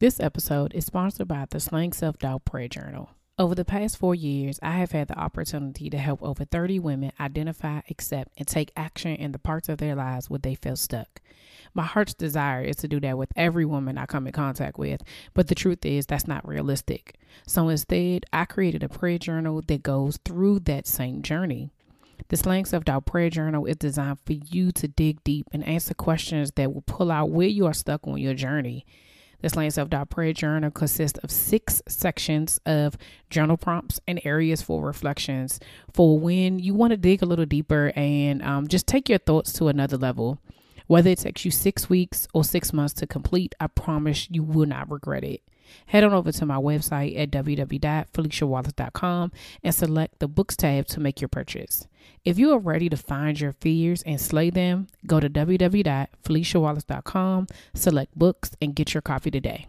This episode is sponsored by the Slaying Self Doubt Prayer Journal. Over the past four years, I have had the opportunity to help over 30 women identify, accept, and take action in the parts of their lives where they feel stuck. My heart's desire is to do that with every woman I come in contact with, but the truth is that's not realistic. So instead, I created a prayer journal that goes through that same journey. The Slaying Self Doubt Prayer Journal is designed for you to dig deep and answer questions that will pull out where you are stuck on your journey. The Slaying Self Doubt Prayer Journal consists of six sections of journal prompts and areas for reflections for when you want to dig a little deeper and um, just take your thoughts to another level. Whether it takes you six weeks or six months to complete, I promise you will not regret it. Head on over to my website at www.feliciawallace.com and select the books tab to make your purchase. If you are ready to find your fears and slay them, go to www.feliciawallace.com, select books, and get your copy today.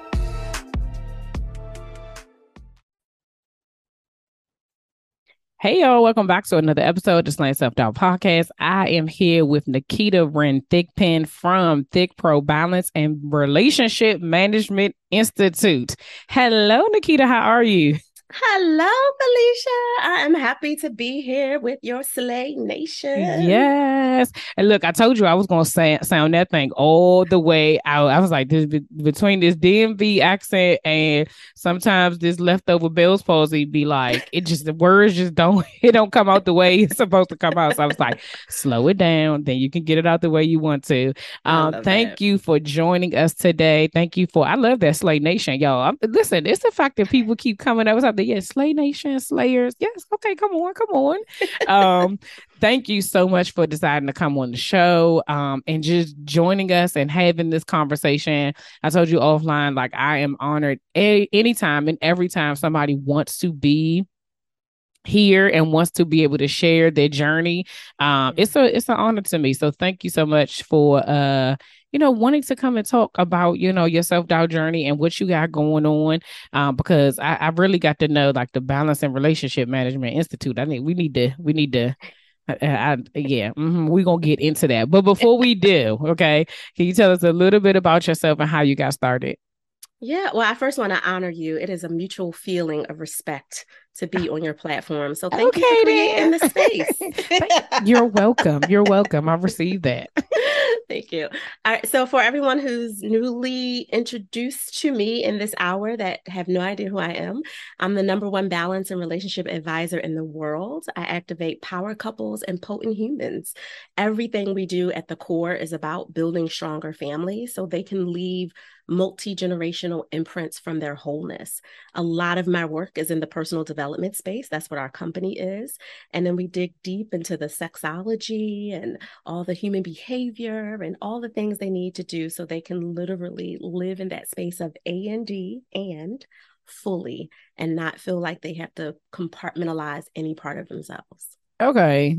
Hey y'all, welcome back to another episode of the Slaying Self Doubt Podcast. I am here with Nikita Wren Thigpen from Thick Pro Balance and Relationship Management Institute. Hello, Nikita. How are you? Hello, Felicia. I am happy to be here with your Slay Nation. Yes. And look, I told you I was going to say, sound that thing all the way out. I was like, this, between this DMV accent and sometimes this leftover Bell's palsy be like, it just, the words just don't, it don't come out the way it's supposed to come out. So I was like, slow it down. Then you can get it out the way you want to. Um, thank that. you for joining us today. Thank you for, I love that Slay Nation, y'all. I'm, listen, it's the fact that people keep coming up with yes, Slay Nation, Slayers. Yes, okay, come on, come on. um, thank you so much for deciding to come on the show um, and just joining us and having this conversation. I told you offline, like I am honored a- anytime and every time somebody wants to be here and wants to be able to share their journey um it's a it's an honor to me so thank you so much for uh you know, wanting to come and talk about, you know, your self doubt journey and what you got going on. Um, because I, I really got to know like the Balance and Relationship Management Institute. I think we need to, we need to, I, I, yeah, mm-hmm, we're gonna get into that. But before we do, okay, can you tell us a little bit about yourself and how you got started? Yeah, well, I first want to honor you. It is a mutual feeling of respect to be on your platform. So thank okay, you for creating the space. You're welcome. You're welcome. I received that. Thank you. All right. So for everyone who's newly introduced to me in this hour that have no idea who I am, I'm the number one balance and relationship advisor in the world. I activate power couples and potent humans. Everything we do at the core is about building stronger families so they can leave multi generational imprints from their wholeness. A lot of my work is in the personal development space. That's what our company is. And then we dig deep into the sexology and all the human behavior and all the things they need to do so they can literally live in that space of A and D and fully and not feel like they have to compartmentalize any part of themselves. Okay.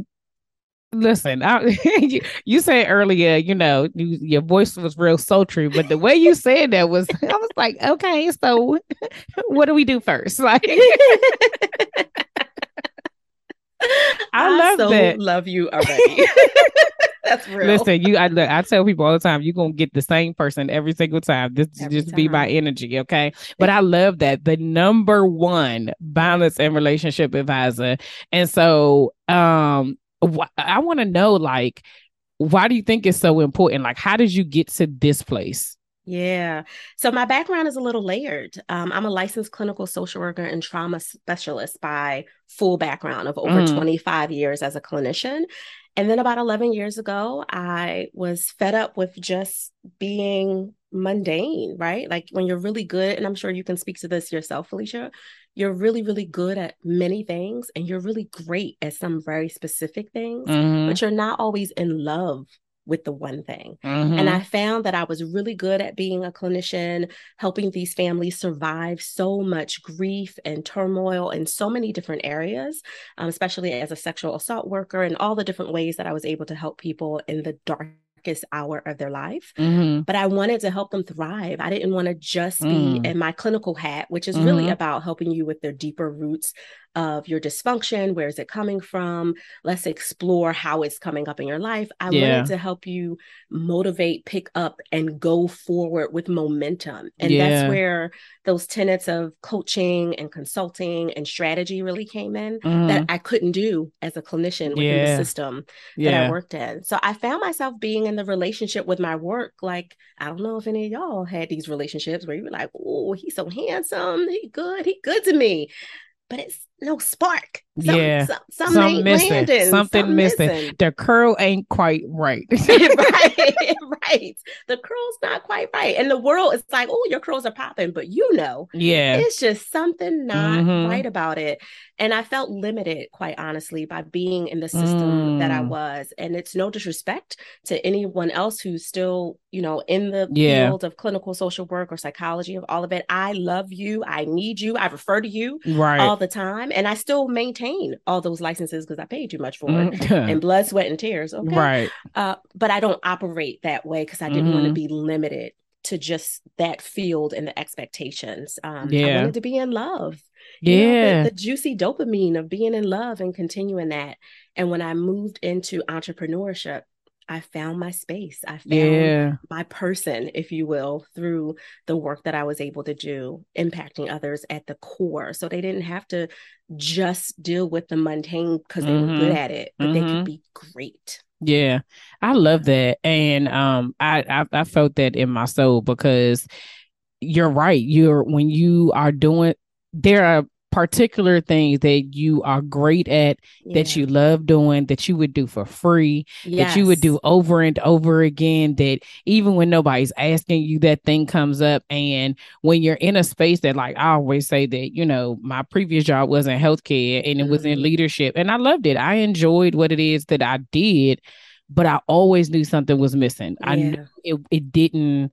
Listen, I, you, you said earlier, you know, you, your voice was real sultry, but the way you said that was, I was like, okay, so what do we do first? Like, I, I love so that. Love you already. That's real. Listen, you. I, I tell people all the time, you're gonna get the same person every single time. This every just time. be my energy, okay? But I love that the number one balance and relationship advisor, and so um I want to know like why do you think it's so important? Like how did you get to this place? Yeah. So my background is a little layered. Um, I'm a licensed clinical social worker and trauma specialist by full background of over mm. 25 years as a clinician. And then about 11 years ago, I was fed up with just being mundane, right? Like when you're really good, and I'm sure you can speak to this yourself, Felicia, you're really, really good at many things and you're really great at some very specific things, mm-hmm. but you're not always in love with the one thing. Mm-hmm. And I found that I was really good at being a clinician, helping these families survive so much grief and turmoil in so many different areas, um, especially as a sexual assault worker and all the different ways that I was able to help people in the dark darkest hour of their life. Mm-hmm. But I wanted to help them thrive. I didn't want to just mm. be in my clinical hat, which is mm-hmm. really about helping you with their deeper roots of your dysfunction. Where is it coming from? Let's explore how it's coming up in your life. I yeah. wanted to help you motivate, pick up, and go forward with momentum. And yeah. that's where those tenets of coaching and consulting and strategy really came in mm-hmm. that I couldn't do as a clinician within yeah. the system that I worked in. So I found myself being in the relationship with my work. Like, I don't know if any of y'all had these relationships where you were like, oh, he's so handsome. He good. He good to me but it's no spark. Yeah, some, some something missing. Landing, something missing. missing. The curl ain't quite right. right, right. The curl's not quite right, and the world is like, oh, your curls are popping, but you know, yeah, it's just something not mm-hmm. right about it. And I felt limited, quite honestly, by being in the system mm. that I mm. was. And it's no disrespect to anyone else who's still, you know, in the yeah. field of clinical social work or psychology of all of it. I love you. I need you. I refer to you right. all the time, and I still maintain all those licenses because I paid too much for it mm-hmm. and blood, sweat, and tears. Okay, right. Uh, but I don't operate that way because I didn't mm-hmm. want to be limited to just that field and the expectations. Um, yeah. I wanted to be in love. Yeah. Know, the, the, juicy dopamine of being in love and continuing that. And when I moved into entrepreneurship, I found my space. I found yeah. my person, if you will, through the work that I was able to do, impacting others at the core. So they didn't have to just deal with the mundane because they mm-hmm. were good mm-hmm. at it, but mm-hmm. they could mm-hmm. be great. Yeah, I love that, and um, I, I I felt that in my soul because you're right. You're when you are doing there are particular things that you are great at yeah. that you love doing that you would do for free yes. that you would do over and over again that even when nobody's asking you that thing comes up and when you're in a space that like I always say that you know my previous job was in healthcare and it mm-hmm. was in mm-hmm. leadership and I loved it I enjoyed what it is that I did but I always knew something was missing yeah. I knew it, it didn't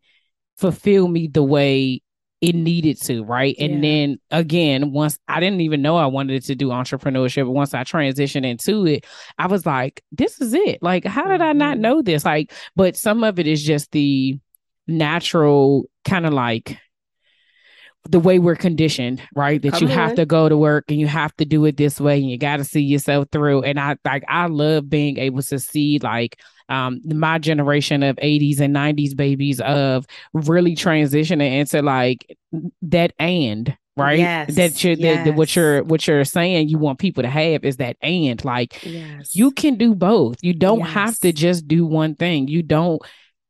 fulfill me the way it needed to, right? And then again, once I didn't even know I wanted to do entrepreneurship, but once I transitioned into it, I was like, this is it. Like, how did. I not mm-hmm. know this? Like, but some of it is just the natural kind of like the way we're conditioned, right? That Come you have to go to work and you have to do it this way and you got to see yourself through. And I like, I love being able to see like, um, my generation of 80s and 90s babies of really transitioning into like that and right yes, that you yes. that, what you're what you're saying you want people to have is that and like yes. you can do both you don't have to just do one thing you don't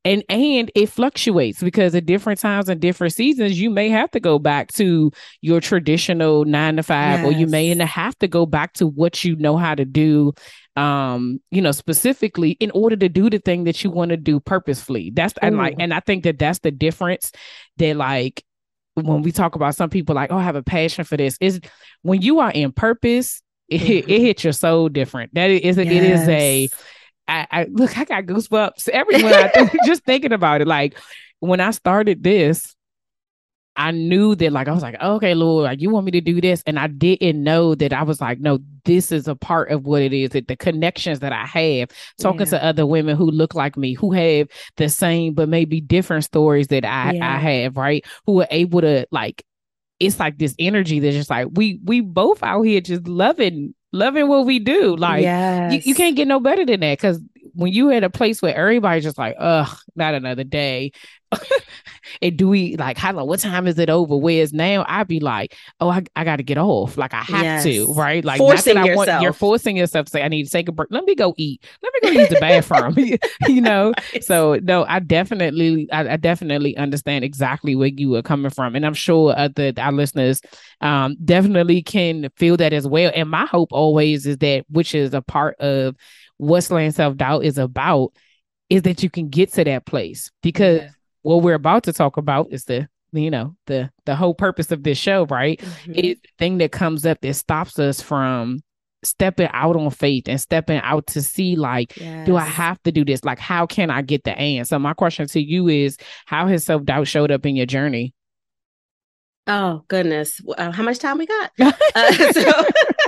and and it fluctuates because at different times and different seasons you may have to go back to your traditional nine to five yes. or you may have to go back to what you know how to do um you know specifically in order to do the thing that you want to do purposefully that's Ooh. and like and i think that that's the difference that like when we talk about some people like oh i have a passion for this is when you are in purpose it, mm-hmm. it hits your soul different that is yes. it is a I, I look i got goosebumps everywhere i think just thinking about it like when i started this I knew that like I was like, okay, Lord, like you want me to do this. And I didn't know that I was like, no, this is a part of what it is. That the connections that I have talking yeah. to other women who look like me, who have the same but maybe different stories that I, yeah. I have, right? Who are able to like it's like this energy that's just like we we both out here just loving loving what we do. Like yes. you, you can't get no better than that because when you at a place where everybody's just like, ugh, not another day. And do we like how long what time is it over? Whereas now I'd be like, oh, I, I gotta get off. Like I have Yes. to, right? Like Forcing I want you're forcing yourself to say, I need to take a break. Let me go eat. Let me go use the bathroom. you know? So no, I definitely, I, I definitely understand exactly where you are coming from, and I'm sure that our listeners um, definitely can feel that as well. And my hope always is that, which is a part of what slaying self doubt is about, is that you can get to that place because Yeah. what we're about to talk about is the you know the the whole purpose of this show, right? Mhm. Is the thing that comes up that stops us from stepping out on faith and stepping out to see like do I have to do this? Like, how can I get the and? So, my question to you is how has self doubt showed up in your journey? Oh goodness, uh, how much time we got? Uh, so,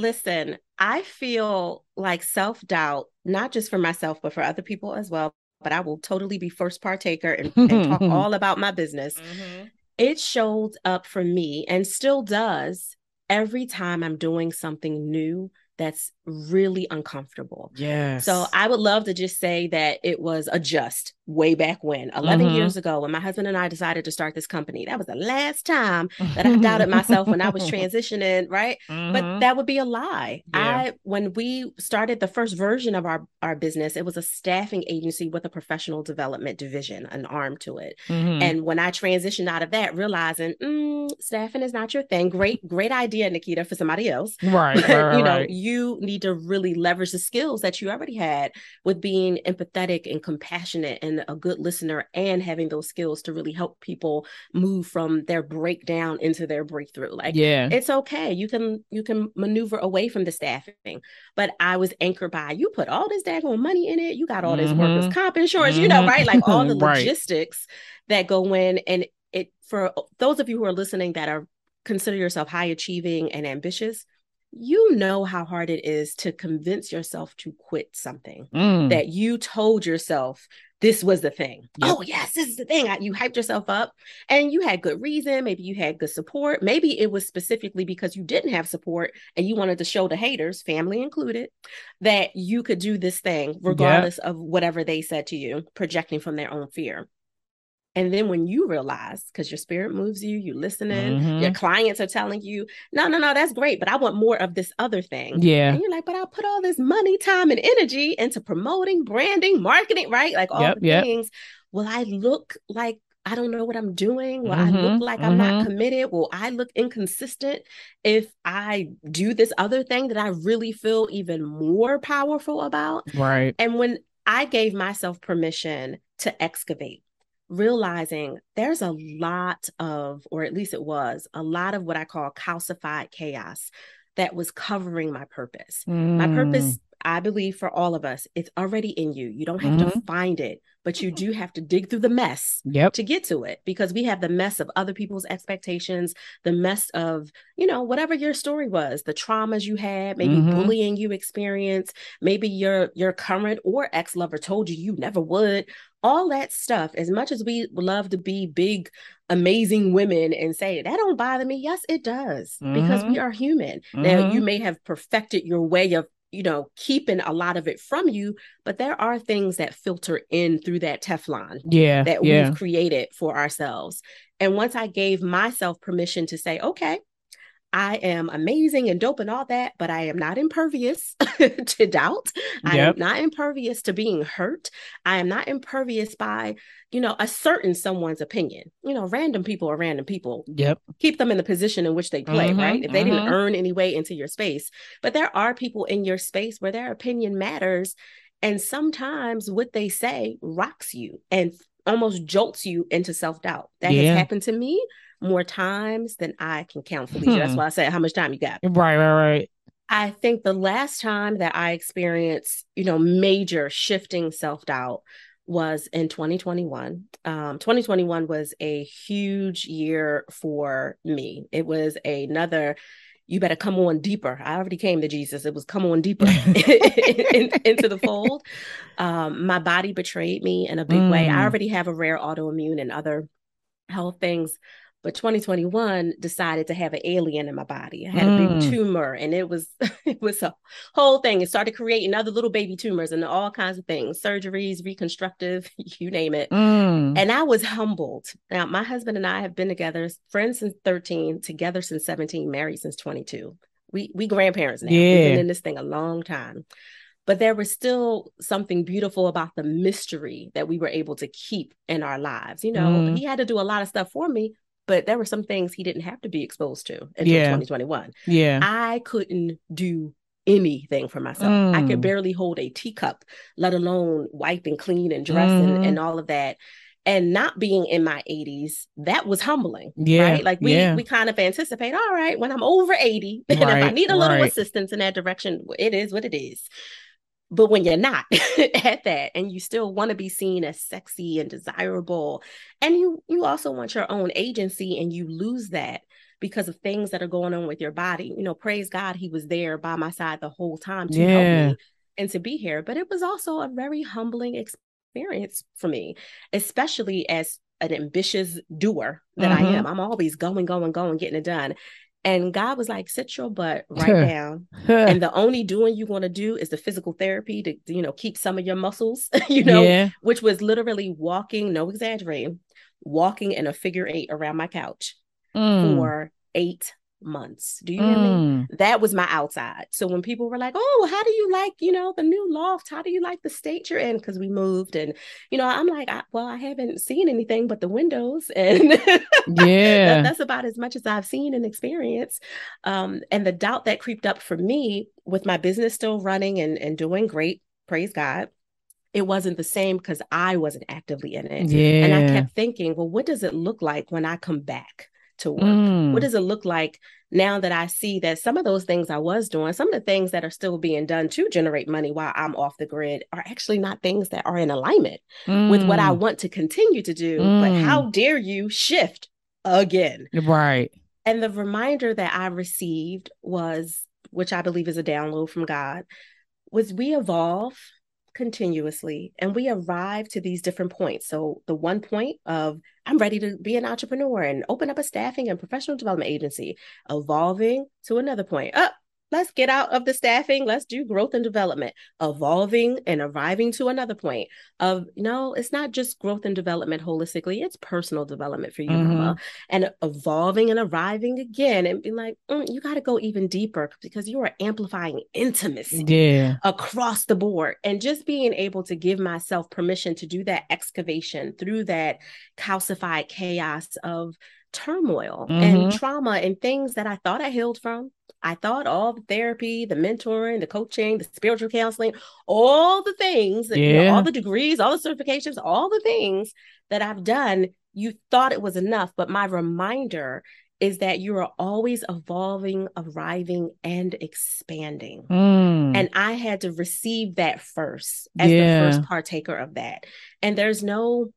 listen, I feel like self doubt, not just for myself, but for other people as well. But I will totally be first partaker and, and talk all about my business. Mm-hmm. It showed up for me and still does every time I'm doing something new that's really uncomfortable. Yes. So I would love to just say that it was a just way back when, 11 Mhm. years ago, when my husband and I decided to start this company. That was the last time that I doubted myself when I was transitioning, right? But Mhm. that would be a lie. Yeah. I when we started the first version of our our business, it was a staffing agency with a professional development division, an arm to it. Mhm. And when I transitioned out of that, realizing mm, staffing is not your thing. Great, great idea, Nikita, for somebody else. right, right, But, right, you know, right. you need to really leverage the skills that you already had with being empathetic and compassionate and a good listener and having those skills to really help people move from their breakdown into their breakthrough. Like yeah. it's okay. You can you can maneuver away from the staffing. But I was anchored by you put all this daggone money in it. You got all this Mhm. workers comp insurance, you know, Mhm. right? Like all the Right. logistics that go in. And it for those of you who are listening that are consider yourself high achieving and ambitious, you know how hard it is to convince yourself to quit something Mm. that you told yourself this was the thing. Yep. Oh, yes, this is the thing. You hyped yourself up and you had good reason. Maybe you had good support. Maybe it was specifically because you didn't have support and you wanted to show the haters, family included, that you could do this thing regardless of whatever they said to you, projecting from their own fear. And then when you realize, because your spirit moves you, you listening, your Mhm. clients are telling you, no, no, no, that's great, but I want more of this other thing. Yeah. And you're like, but I'll put all this money, time, and energy into promoting, branding, marketing, right? Like all Yep, the yep. things. Will I look like I don't know what I'm doing? Will I look Mhm, like I'm mhm. not committed? Will I look inconsistent if I do this other thing that I really feel even more powerful about? Right. And when I gave myself permission to excavate, realizing there's a lot of, or at least it was, a lot of what I call calcified chaos that was covering my purpose. My Mm. purpose, I believe, for all of us, it's already in you. You don't have to find it, but you do have to dig through the mess Yep. to get to it because we have the mess of other people's expectations, the mess of, you know, whatever your story was, the traumas you had, maybe Mhm. bullying you experienced, maybe your your current or ex-lover told you you never would. All that stuff, as much as we love to be big, amazing women and say that don't bother me, yes, it does because mm-hmm. we are human. Now, you mm-hmm. may have perfected your way of you know, keeping a lot of it from you, but there are things that filter in through that Teflon Yeah. that yeah. we've created for ourselves. And once I gave myself permission to say, okay, I am amazing and dope and all that, but I am not impervious to doubt. I am not impervious to being hurt. I am not impervious by, you know, a certain someone's opinion. You know, random people are random people Yep. keep them in the position in which they play, Mhm, right? If they didn't mhm. earn any way into your space. But there are people in your space where their opinion matters. And sometimes what they say rocks you and almost jolts you into self doubt. That Yeah. has happened to me more times than I can count, Felicia. That's Hmm. why I said, how much time you got? Right. Right. Right. I think the last time that I experienced, you know, major shifting self doubt was in 2021. Um, 2021 was a huge year for me. It was another, you better come on deeper. I already came to Jesus. It was come on deeper in- into the fold. Um, my body betrayed me in a big way. I Mm. already have a rare autoimmune and other health things. But 2021 decided to have an alien in my body. I had mm. a big tumor, and it was it was a whole thing. It started creating other little baby tumors and all kinds of things, surgeries, reconstructive, you name it. Mm. And I was humbled. Now, my husband and I have been together, friends since 13, together since 17, married since 22. We we grandparents now. Yeah. We've been in this thing a long time but there was still something beautiful about the mystery that we were able to keep in our lives. You know, mm. he had to do a lot of stuff for me, but there were some things he didn't have to be exposed to until yeah. 2021. Yeah. I couldn't do anything for myself. Mm. I could mm. barely hold a teacup, let alone wipe and clean and dress mm. and, mm-hmm. and all of that and not being in my 80s that was humbling yeah right like we yeah. we kind of anticipate all right when i'm over 80 and right, if i need a little right. assistance in that direction it is what it is but when you're not at that and you still want to be seen as sexy and desirable and you you also want your own agency and you lose that because of things that are going on with your body you know praise god he was there by my side the whole time to yeah. help me and to be here but it was also a very humbling experience for me especially as an ambitious doer that mm-hmm. I am. I'm always going, going, going, getting it done. And God was like, sit your butt right down. and the only doing you want to do is the physical therapy to, you know, keep some of your muscles, you know, yeah. which was literally walking, no exaggerating, walking in a figure eight around my couch mm. for eight months. Do you hear mm. me? That was my outside. So when people were like, "Oh, how do you like, you know, the new loft? How do you like the state you're in?" Because we moved, and you know, I'm like, I, "Well, I haven't seen anything but the windows, and yeah, that, that's about as much as I've seen and experienced." Um, and the doubt that creeped up for me with my business still running and and doing great, praise God it wasn't the same because I wasn't actively in it. Yeah. And I kept thinking, well, what does it look like when I come back? To work? Mm. What does it look like now that I see that some of those things I was doing, some of the things that are still being done to generate money while I'm off the grid are actually not things that are in alignment mm. with what I mm. want to continue to do. Mm. But how dare you shift again? Right. And the reminder that I received was, which I believe is a download from God, was we evolve continuously and we arrive to these different points. So the one point of I'm ready to be an entrepreneur and open up a staffing and professional development agency, evolving to another point. Up, let's get out of the staffing. Let's do growth and development. Evolving and arriving to another point of no it's not just growth and development holistically. It's personal development for you mm-hmm. mama. And evolving and arriving again and being like mm, you got to go even deeper because you are amplifying intimacy yeah. across the board. And just being able to give myself permission to do that excavation through that calcified chaos of turmoil mm-hmm. and trauma and things that I thought I healed from I thought all the therapy, the mentoring, the coaching, the spiritual counseling, all the things, yeah. you know, all the degrees, all the certifications, all the things that I've done, you thought it was enough. But my reminder is that you are always evolving, arriving, and expanding. Mm. And I had to receive that first as yeah. the first partaker of that. And there's no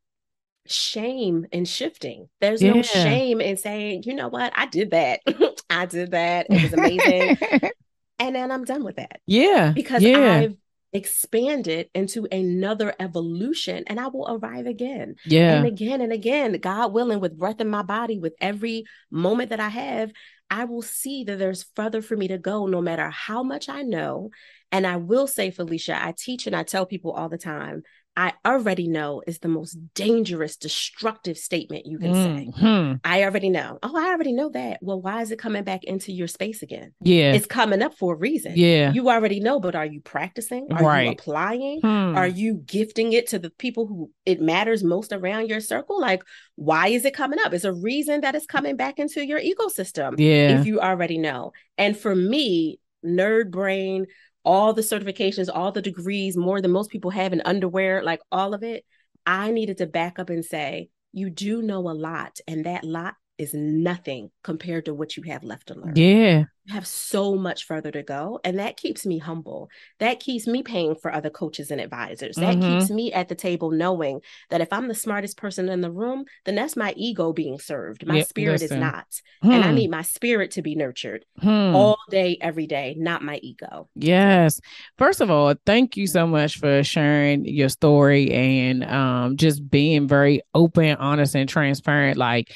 shame in shifting. There's yeah. no shame in saying, you know what, I did that. I did that. It was amazing. and then I'm done with that. Yeah. Because yeah. I've expanded into another evolution and I will arrive again. Yeah. And again and again, God willing, with breath in my body, with every moment that I have, I will see that there's further for me to go no matter how much I know. And I will say, Felicia, I teach and I tell people all the time I already know is the most dangerous, destructive statement you can mm-hmm. say. I already know. Oh, I already know that. Well, why is it coming back into your space again? Yeah. It's coming up for a reason. Yeah. You already know, but are you practicing? Are right. you applying? Hmm. Are you gifting it to the people who it matters most around your circle? Like, why is it coming up? It's a reason that it's coming back into your ecosystem. Yeah. If you already know. And for me, nerd brain, all the certifications, all the degrees, more than most people have in underwear, like all of it, I needed to back up and say, you do know a lot, and that lot is nothing compared to what you have left to learn. Yeah. You have so much further to go. And that keeps me humble. That keeps me paying for other coaches and advisors. That mm-hmm. keeps me at the table knowing that if I'm the smartest person in the room, then that's my ego being served. My yep, spirit listen. is not. Hmm. And I hmm. need my spirit to be nurtured hmm. all day, every day, not my ego. Yes. First of all, thank you so much for sharing your story and um, just being very open, honest, and transparent. Like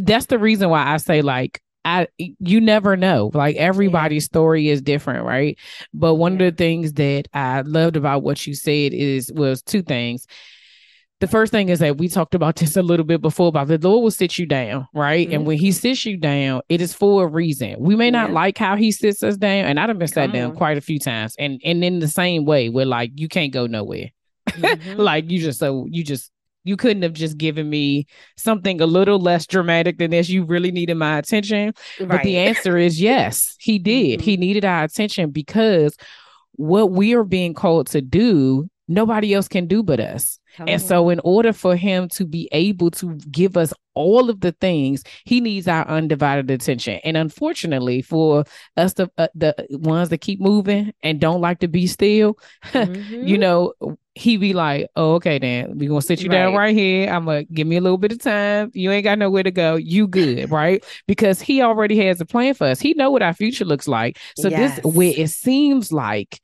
that's the reason why I say like I you never know. Like everybody's story is different, right? But one of the things that I loved about what you said is was two things. The first thing is that we talked about this a little bit before about the Lord will sit you down, right? Mm-hmm. And when he sits you down, it is for a reason. We may not yeah. like how he sits us down, and I've been sat down quite a few times. And and in the same way, where like you can't go nowhere. Mm-hmm. like you just so you just you couldn't have just given me something a little less dramatic than this. You really needed my attention. Right. But the answer is yes, he did. Mm-hmm. He needed our attention because what we are being called to do, nobody else can do but us. And so, in order for him to be able to give us all of the things, he needs our undivided attention. And unfortunately, for us, the uh, the ones that keep moving and don't like to be still, mm-hmm. you know, he be like, "Oh, okay, then we gonna sit you right. down right here. I'm gonna give me a little bit of time. You ain't got nowhere to go. You good, right? Because he already has a plan for us. He know what our future looks like. So yes. this where it seems like."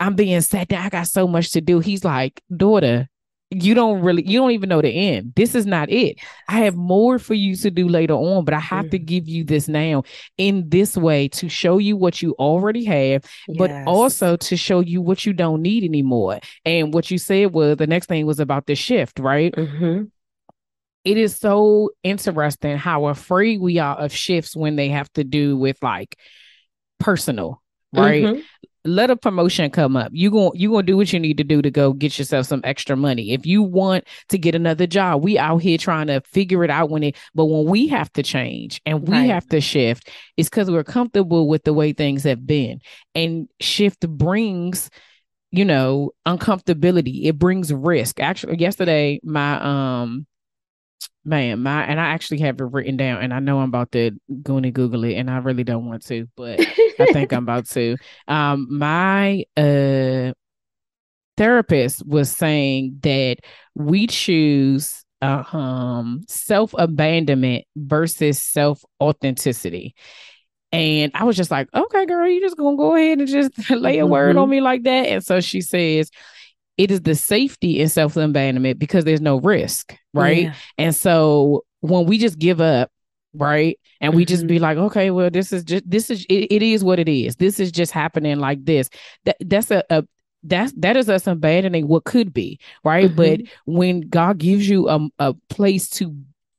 I'm being sat down. I got so much to do. He's like, daughter, you don't really you don't even know the end this is not it i have more for you to do later on but i have to give you this now in this way to show you what you already have yes. but also to show you what you don't need anymore and what you said was the next thing was about the shift right mm-hmm. it is so interesting how afraid we are of shifts when they have to do with like personal right mm-hmm let a promotion come up. You going you gonna do what you need to do to go get yourself some extra money. If you want to get another job, we out here trying to figure it out when it. But when we have to change and we right. have to shift, it's because we're comfortable with the way things have been. And shift brings, you know, uncomfortability. It brings risk. Actually, yesterday my um man, my and I actually have it written down, and I know I'm about to go and Google it, and I really don't want to, but I think I'm about to. Um, my uh therapist was saying that we choose uh, um self abandonment versus self authenticity. And I was just like, okay, girl, you just gonna go ahead and just lay a word mm-hmm. on me like that. And so she says, it is the safety in self abandonment because there's no risk, right? Yeah. And so when we just give up, right, and we just be mm-hmm. like, okay, well, this is just this is it, it is what it is. This is just happening like this. That that's a, a that's that is us abandoning what could be right mm-hmm. but when god gives you a, a place to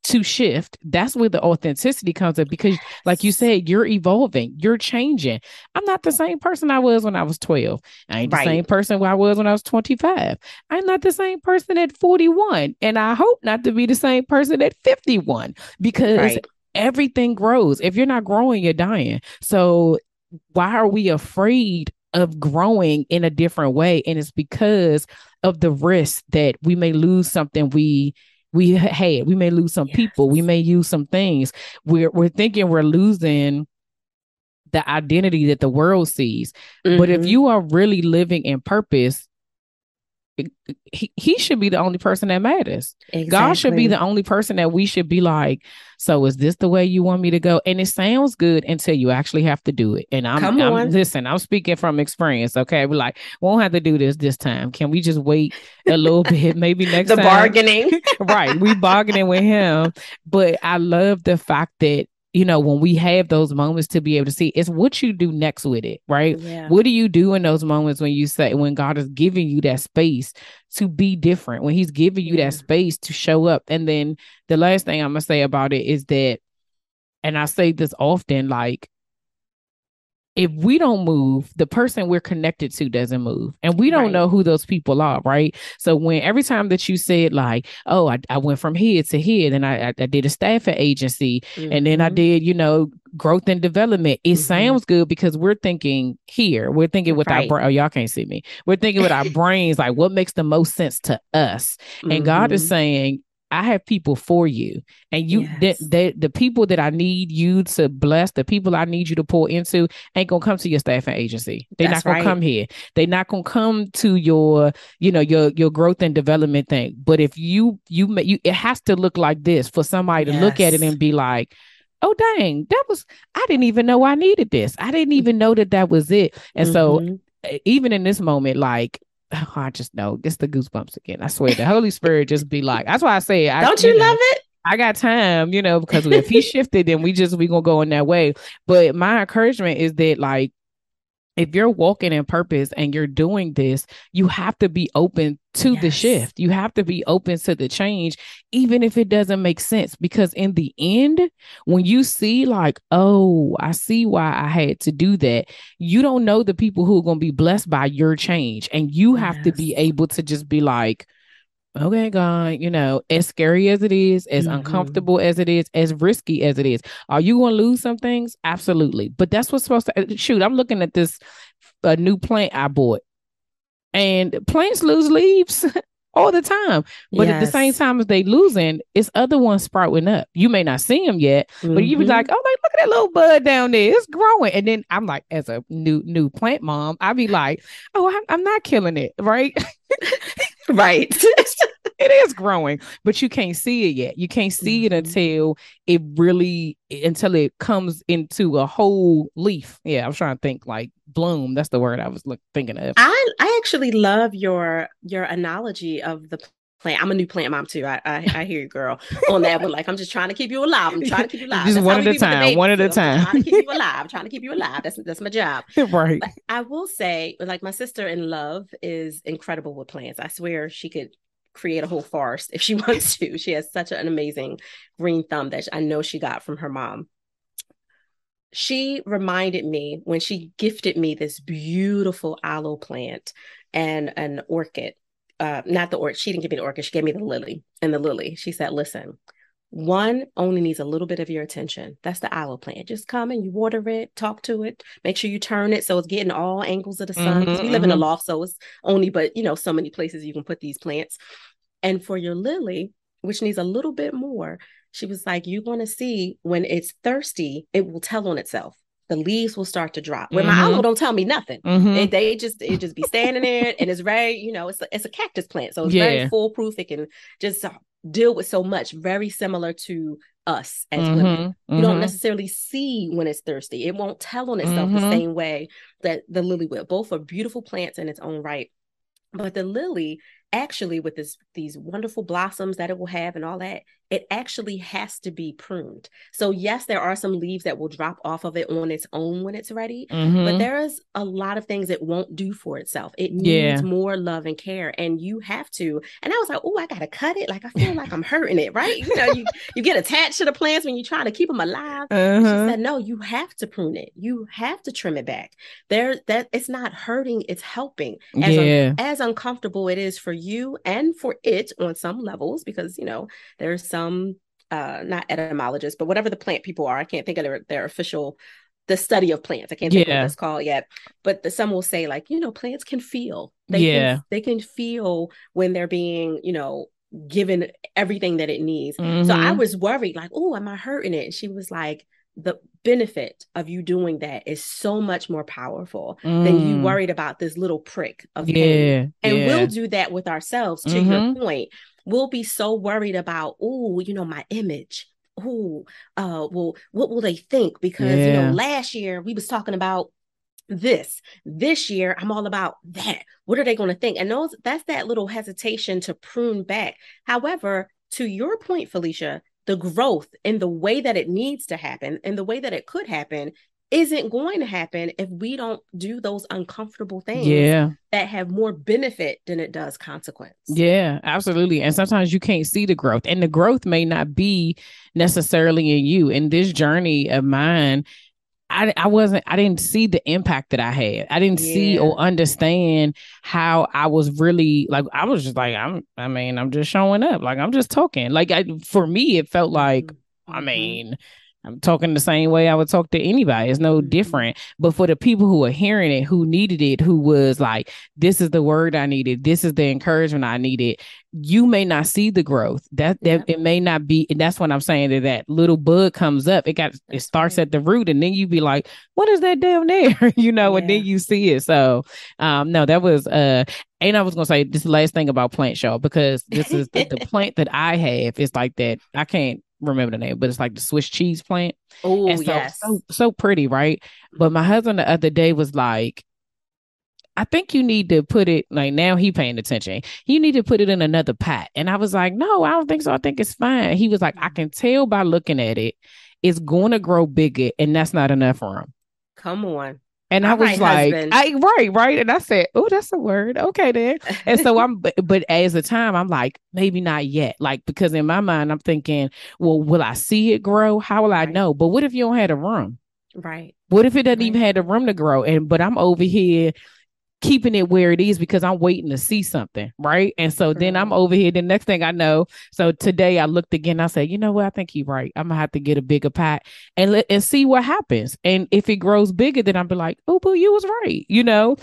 to shift, that's where the authenticity comes up because, like you said, you're evolving, you're changing. I'm not the same person I was when I was 12. I ain't the right. same person I was when I was 25. I'm not the same person at 41. And I hope not to be the same person at 51 because right. Everything grows. If you're not growing, you're dying. So, why are we afraid of growing in a different way? And it's because of the risk that we may lose something we we had. We may lose some yes. people. We may use some things. We're we're thinking we're losing the identity that the world sees. Mm-hmm. But if mm-hmm. you are really living in purpose, he, he should be the only person that matters. Exactly. God should be the only person that we should be like, so is this the way you want me to go? And it sounds good until you actually have to do it. And I'm, Come on. I'm listen, I'm speaking from experience. Okay. We're like, won't have to do this this time. Can we just wait a little bit? Maybe next the time. bargaining. right. We bargaining with him. But I love the fact that you know, when we have those moments to be able to see, it's what you do next with it, right? Yeah. What do you do in those moments when you say, when God is giving you that space to be different, when He's giving you that space to show up? And then the last thing I'm going to say about it is that, and I say this often, like, if we don't move, the person we're connected to doesn't move. And we don't right. know who those people are, right? So when every time that you said like, oh, I, I went from here to here, then I, I, I did a staffing agency, mm-hmm. and then I mm-hmm. did, you know, growth and development. It mm-hmm. sounds good because we're thinking here. We're thinking with right. our oh, y'all can't see me. We're thinking with our brains, like what makes the most sense to us. And mm-hmm. God is mm-hmm. saying, I have people for you, and you yes. the, the, the people that I need you to bless, the people I need you to pour into, ain't gonna come to your staffing agency. They're That's not gonna right. come here. They're not gonna come to your, you know, your your growth and development thing. But if you you you, it has to look like this for somebody yes. to look at it and be like, oh dang, that was I didn't even know I needed this. I didn't even know that that was it. And mm-hmm. so even in this moment, like oh, I just know it's the goosebumps again. I swear the Holy Spirit just be like, that's why I say, I, don't you, you know, love it? I got time, you know, because if he shifted, then we just we gonna go in that way. But my encouragement is that like if you're walking in purpose and you're doing this, you have to be open to yes. the shift. You have to be open to the change, even if it doesn't make sense. Because in the end, when you see, like, oh, I see why I had to do that, you don't know the people who are going to be blessed by your change. And you have yes. to be able to just be like, okay, God, you know, as scary as it is, as mm-hmm. uncomfortable as it is, as risky as it is, are you going to lose some things? Absolutely. But that's what's supposed to uh, shoot. I'm looking at this a new plant I bought, and plants lose leaves. all the time. But yes. at the same time as they losing, it's other ones sprouting up. You may not see them yet, mm-hmm. but you be like, oh, like, look at that little bud down there. It's growing. And then I'm like, as a new new plant mom, I be like, oh, I'm, I'm not killing it, right? right. it is growing, but you can't see it yet. You can't see mm-hmm. it until it really until it comes into a whole leaf. Yeah, I was trying to think like bloom. That's the word I was look, thinking of. I I actually love your your analogy of the plant. I'm a new plant mom too. I I, I hear you, girl, on that one. Like I'm just trying to keep you alive. I'm trying to keep you alive. Just that's one at a time. One at a time. trying to keep you alive. I'm trying to keep you alive. That's that's my job. right. But I will say, like my sister in love is incredible with plants. I swear she could create a whole forest if she wants to. She has such an amazing green thumb that I know she got from her mom. She reminded me when she gifted me this beautiful aloe plant and an orchid. Uh, not the orchid. She didn't give me the orchid. She gave me the lily. And the lily, she said, "Listen, one only needs a little bit of your attention. That's the aloe plant. Just come and you water it, talk to it, make sure you turn it so it's getting all angles of the sun. Mm-hmm, we live in a mm-hmm. loft, so it's only but you know so many places you can put these plants. And for your lily, which needs a little bit more, she was like, You're going to see when it's thirsty, it will tell on itself. The leaves will start to drop. When mm-hmm. my aloe don't tell me nothing, mm-hmm. it, they just it just be standing there, and it's very you know it's a, it's a cactus plant, so it's yeah. very foolproof. It can just deal with so much. Very similar to us as mm-hmm. women. You don't mm-hmm. necessarily see when it's thirsty. It won't tell on itself the mm-hmm. same way that the lily will. Both are beautiful plants in its own right. But the lily actually with this these wonderful blossoms that it will have and all that it actually has to be pruned. So yes there are some leaves that will drop off of it on its own when it's ready mm-hmm. but there is a lot of things it won't do for itself. It needs yeah. more love and care and you have to. And i was like oh i gotta cut it. Like i feel like i'm hurting it right? You know you you get attached to the plants when you're trying to keep them alive. Uh-huh. she said no you have to prune it. You have to trim it back. There that it's not hurting it's helping. As, yeah. un- as uncomfortable it is for you and for it on some levels because you know there's some uh not etymologists but whatever the plant people are i can't think of their, their official the study of plants i can't think yeah. what it's called yet but the, some will say like you know plants can feel they yeah can, they can feel when they're being you know given everything that it needs mm-hmm. so i mm-hmm. was worried like oh am i hurting it and she was like the benefit of you doing that is so much more powerful mm. than you mm. worried about this little prick of yeah, pain. And yeah. we'll do that with ourselves to mm-hmm. your point. We'll be so worried about, oh, you know, my image. Oh, uh, well, what will they think? Because yeah. you know, last year we was talking about this. This year, I'm all about that. What are they going to think? And those that's that little hesitation to prune back. However, to your point, Felicia, the growth in the way that it needs to happen and the way that it could happen isn't going to happen if we don't do those uncomfortable things yeah. that have more benefit than it does consequence. Yeah, absolutely. And sometimes you can't see the growth, and the growth may not be necessarily in you. In this journey of mine, I, I wasn't I didn't see the impact that I had. I didn't yeah. see or understand how I was really like I was just like I'm I mean I'm just showing up like I'm just talking like I for me it felt like mm-hmm. I mean I'm talking the same way I would talk to anybody. It's no mm-hmm. different. But for the people who are hearing it, who needed it, who was like, this is the word I needed, this is the encouragement I needed, you may not see the growth. That that yeah. it may not be, and that's what I'm saying that that little bud comes up. It got it starts at the root, and then you be like, what is that down there? you know, yeah. and then you see it. So um no, that was uh and I was gonna say this last thing about plant show because this is the, the plant that I have is like that. I can't remember the name, but it's like the Swiss cheese plant. Oh, so, yes. So, so pretty, right? But my husband the other day was like, I think you need to put it like now he paying attention. You need to put it in another pot. And I was like, no, I don't think so. I think it's fine. He was like, I can tell by looking at it, it's going to grow bigger, and that's not enough room. Come on. And I was like, husband. I right, right. And I said, Oh, that's a word. Okay, then. and so I'm but, but as a time, I'm like, maybe not yet. Like, because in my mind, I'm thinking, well, will I see it grow? How will I right. know? But what if you don't have a room? Right. What if it doesn't right. even have the room to grow? And but I'm over here keeping it where it is because I'm waiting to see something, right? And so then I'm over here. The next thing I know, so today I looked again. I said, you know what? I think he's right. I'm gonna have to get a bigger pot and let and see what happens. And if it grows bigger, then I'll be like, oh, boo, you was right, you know.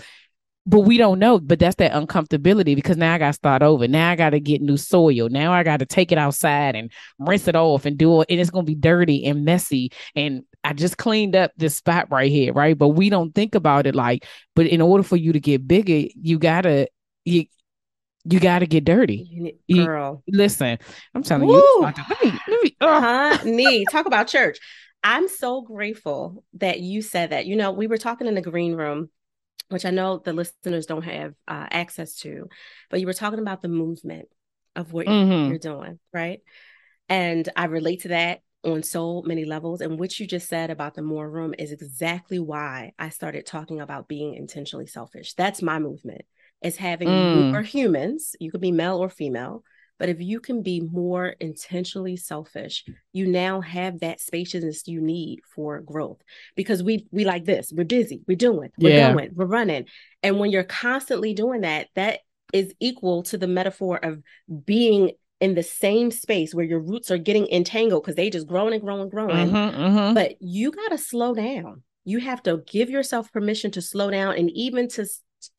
But we don't know. But that's that uncomfortability because now I got to start over. Now I got to get new soil. Now I got to take it outside and rinse it off and do it. And it's gonna be dirty and messy. And I just cleaned up this spot right here, right? But we don't think about it like, but in order for you to get bigger, you gotta you you gotta get dirty. Girl. You, listen, I'm telling Woo. you, let me, let me, uh. Honey, talk about church. I'm so grateful that you said that. You know, we were talking in the green room, which I know the listeners don't have uh, access to, but you were talking about the movement of what mm-hmm. you're doing, right? And I relate to that on so many levels. And what you just said about the more room is exactly why I started talking about being intentionally selfish. That's my movement. Is having mm. more humans, you could be male or female, but if you can be more intentionally selfish, you now have that spaciousness you need for growth. Because we we like this, we're busy, we're doing, we're yeah. going, we're running. And when you're constantly doing that, that is equal to the metaphor of being in the same space where your roots are getting entangled because they just growing and growing and growing. Mm-hmm, mm-hmm. But you got to slow down. You have to give yourself permission to slow down and even to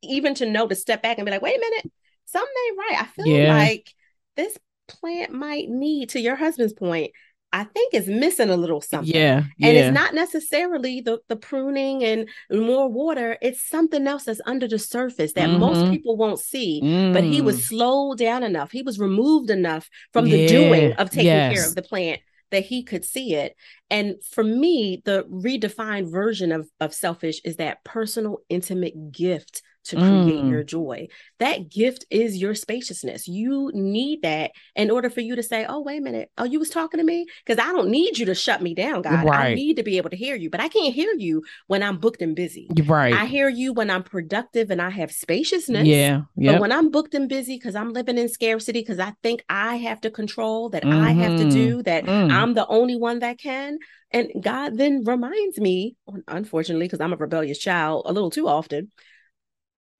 even to know to step back and be like, wait a minute, something ain't right. I feel yeah. like this plant might need, to your husband's point, I think is missing a little something. Yeah. And yeah. it's not necessarily the, the pruning and more water. It's something else that's under the surface that mm-hmm. most people won't see. Mm. But he was mm. slowed down enough. He was removed enough from yeah. the doing of taking yes. care of the plant that he could see it. And for me, the redefined version of, of selfish is that personal, intimate gift to create mm. your joy. That gift is your spaciousness. You need that in order for you to say, "Oh, wait a minute. Oh, you was talking to me?" Because I don't need you to shut me down, God. Right. I need to be able to hear you, but I can't hear you when I'm booked and busy. Right. I hear you when I'm productive and I have spaciousness. Yeah. Yep. But when I'm booked and busy because I'm living in scarcity because I think I have to control that mm-hmm. I have to mm-hmm. do that mm. I'm the only one that can. And God then reminds me, unfortunately, because I'm a rebellious child a little too often,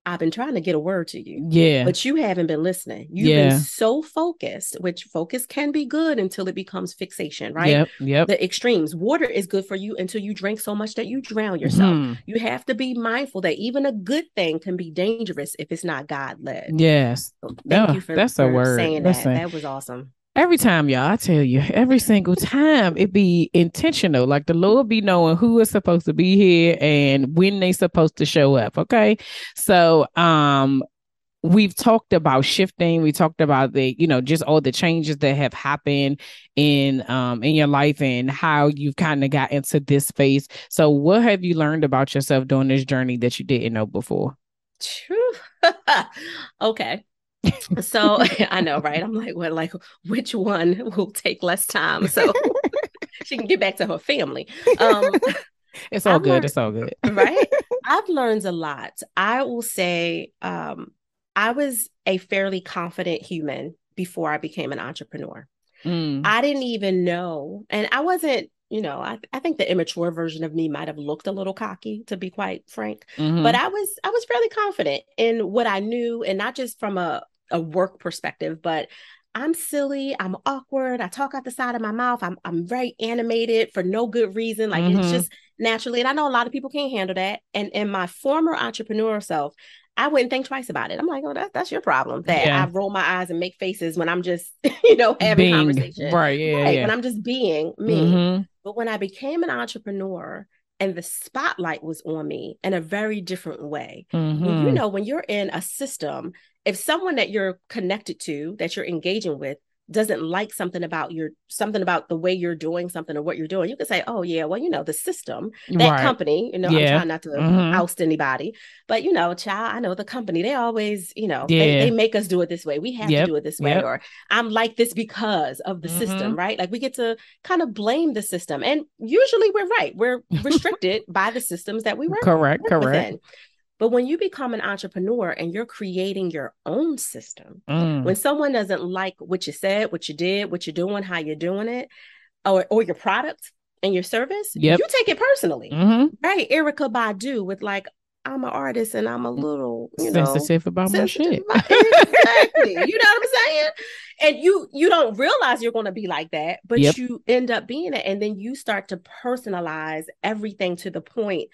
I've been trying to get a word to you. Yeah. But you haven't been listening. You've yeah. been so focused, which focus can be good until it becomes fixation, right? Yep. Yep. The extremes. Water is good for you until you drink so much that you drown yourself. Mm-hmm. You have to be mindful that even a good thing can be dangerous if it's not God led. Yes. So thank you for, that's for a word. saying Listen. that. That was awesome every time y'all i tell you every single time it be intentional. Like the lord be knowing who is supposed to be here and when they supposed to show up okay? So um we've talked about shifting. We talked about the you know just all the changes that have happened in um in your life and how you've kind of got into this space. So what have you learned about yourself during this journey that you didn't know before? True. okay so I know, right? I'm like, well, like which one will take less time so she can get back to her family. Um, it's all I've good. Learned, it's all good, right? I've learned a lot. I will say, um, I was a fairly confident human before I became an entrepreneur. Mm. I didn't even know, and I wasn't you know, I, I think the immature version of me might have looked a little cocky, to be quite frank. Mm-hmm. But I was I was fairly confident in what I knew, and not just from a, a work perspective, but I'm silly, I'm awkward, I talk out the side of my mouth, I'm I'm very animated for no good reason. Like mm-hmm. it's just naturally. And I know a lot of people can't handle that. And in my former entrepreneur self, I wouldn't think twice about it. I'm like, oh, that, that's your problem. That yeah. I roll my eyes and make faces when I'm just, you know, having being, conversation. Right. Yeah. Right. Yeah. When I'm just being me. Mm-hmm. But when I became an entrepreneur and the spotlight was on me in a very different way. Mm-hmm. You know, when you're in a system, if someone that you're connected to, that you're engaging with, doesn't like something about your something about the way you're doing something or what you're doing, you can say, "Oh yeah, well you know the system, that Right. company." You know, Yeah. I'm trying not to Mhm. oust anybody, but you know, child, I know the company. They always, you know, they, Yeah. they make us do it this way. We have Yep. to do it this way, Yep. or I'm like this because of the system, right? Like we get to kind of blame the system, and usually we're right. We're restricted by the systems that we work Correct. work Correct. within. But when you become an entrepreneur and you're creating your own system, Mm. when someone doesn't like what you said, what you did, what you're doing, how you're doing it, or or your product and your service, Yep. you take it personally, Mhm. right? Erykah Badu with like, I'm an artist and I'm a little, you know, Sensitive about my shit. exactly. you know what I'm saying? And you you don't realize you're going to be like that, but Yep. you end up being it, and then you start to personalize everything to the point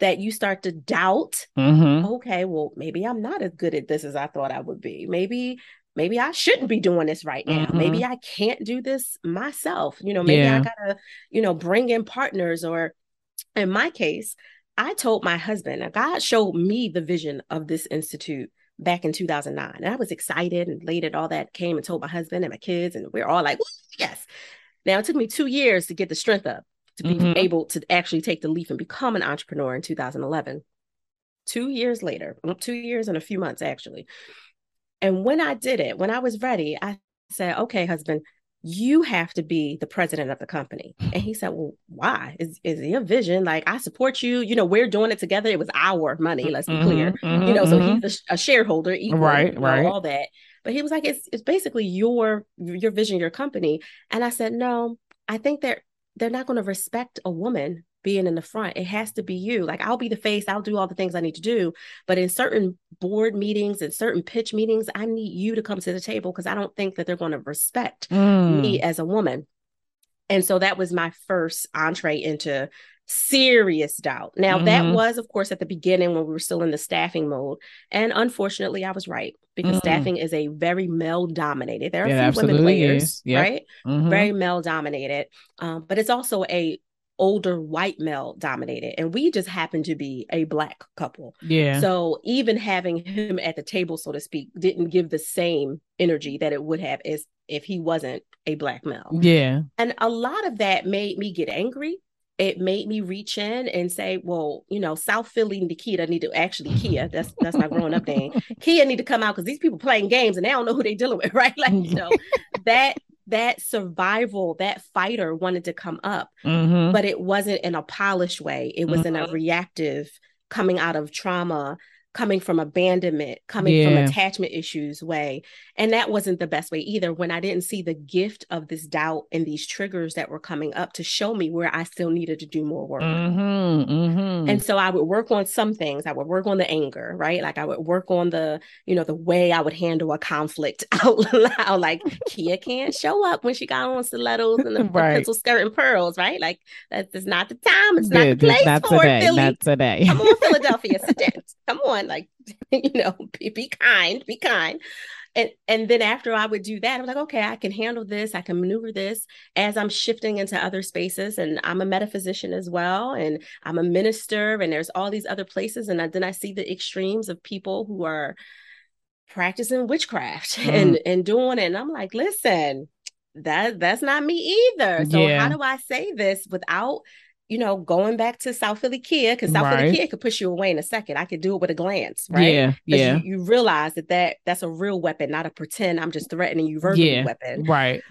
that you start to doubt hmm okay, well, maybe I'm not as good at this as I thought I would be. Maybe, maybe I shouldn't be doing this right now. Mhm. Maybe I can't do this myself. You know, maybe I gotta, you know, bring in partners. Or in my case, I told my husband, God showed me the vision of this institute back in 2009. And I was excited and elated, all that came and told my husband and my kids, and we're all like, yes. Now it took me two years to get the strength up to be Mhm. able to actually take the leap and become an entrepreneur in 2011 two years later, two years and a few months actually. And when I did it, when I was ready, I said, okay, husband, you have to be the president of the company. And he said, well, why? Is, is your vision? Like, I support you. You know, we're doing it together. It was our money, let's be clear. Mhm, You know, so he's a, a shareholder, equal, Right, you know, right. all that. But he was like, it's, it's basically your your vision, your company. And I said, no, I think they're they're not going to respect a woman being in the front. It has to be you. Like I'll be the face, I'll do all the things I need to do. But in certain board meetings and certain pitch meetings, I need you to come to the table because I don't think that they're going to respect Mm. me as a woman. And so that was my first entree into serious doubt. Now, that Mhm. was, of course, at the beginning when we were still in the staffing mode. And unfortunately, I was right because Mm. staffing is a very male dominated. There are It a few women players. Yep. right? Mhm. Very male dominated. Um, but it's also a older white male dominated. And we just happened to be a black couple. yeah. So even having him at the table, so to speak, didn't give the same energy that it would have as if he wasn't a black male. yeah. And a lot of that made me get angry. It made me reach in and say, well, you know, South Philly Nikita need to actually Kia. That's that's my growing up name. Kia need to come out because these people playing games and they don't know who they're dealing with, right? Like, you know, that that survival, that fighter wanted to come up, hmm but it wasn't in a polished way. It was in a Mhm. reactive, coming out of trauma, coming from abandonment, coming from attachment issues way. And that wasn't the best way either when I didn't see the gift of this doubt and these triggers that were coming up to show me where I still needed to do more work. hmm hmm And so I would work on some things. I would work on the anger, right? Like I would work on the, you know, the way I would handle a conflict out loud. Like Kia can't show up when she got on stilettos and the, the pencil skirt and pearls, right? Like that's not the time. It's not the place not for today. it, Philly. Not today. Come on, Philadelphia, sit down. Come on, like you know, be, be kind, be kind. And and then after I would do that, I'm like, okay, I can handle this, I can maneuver this as I'm shifting into other spaces. And I'm a metaphysician as well, and I'm a minister, and there's all these other places. And I, then I see the extremes of people who are practicing witchcraft Mm. and and doing it. And I'm like, listen, that that's not me either. So Yeah. how do I say this without you know, going back to South Philly Kia, because South Right. Philly Kia could push you away in a second. I could do it with a glance, right? Yeah. Yeah. You, you realize that, that that's a real weapon, not a pretend I'm just threatening you verbally Yeah. weapon. Right.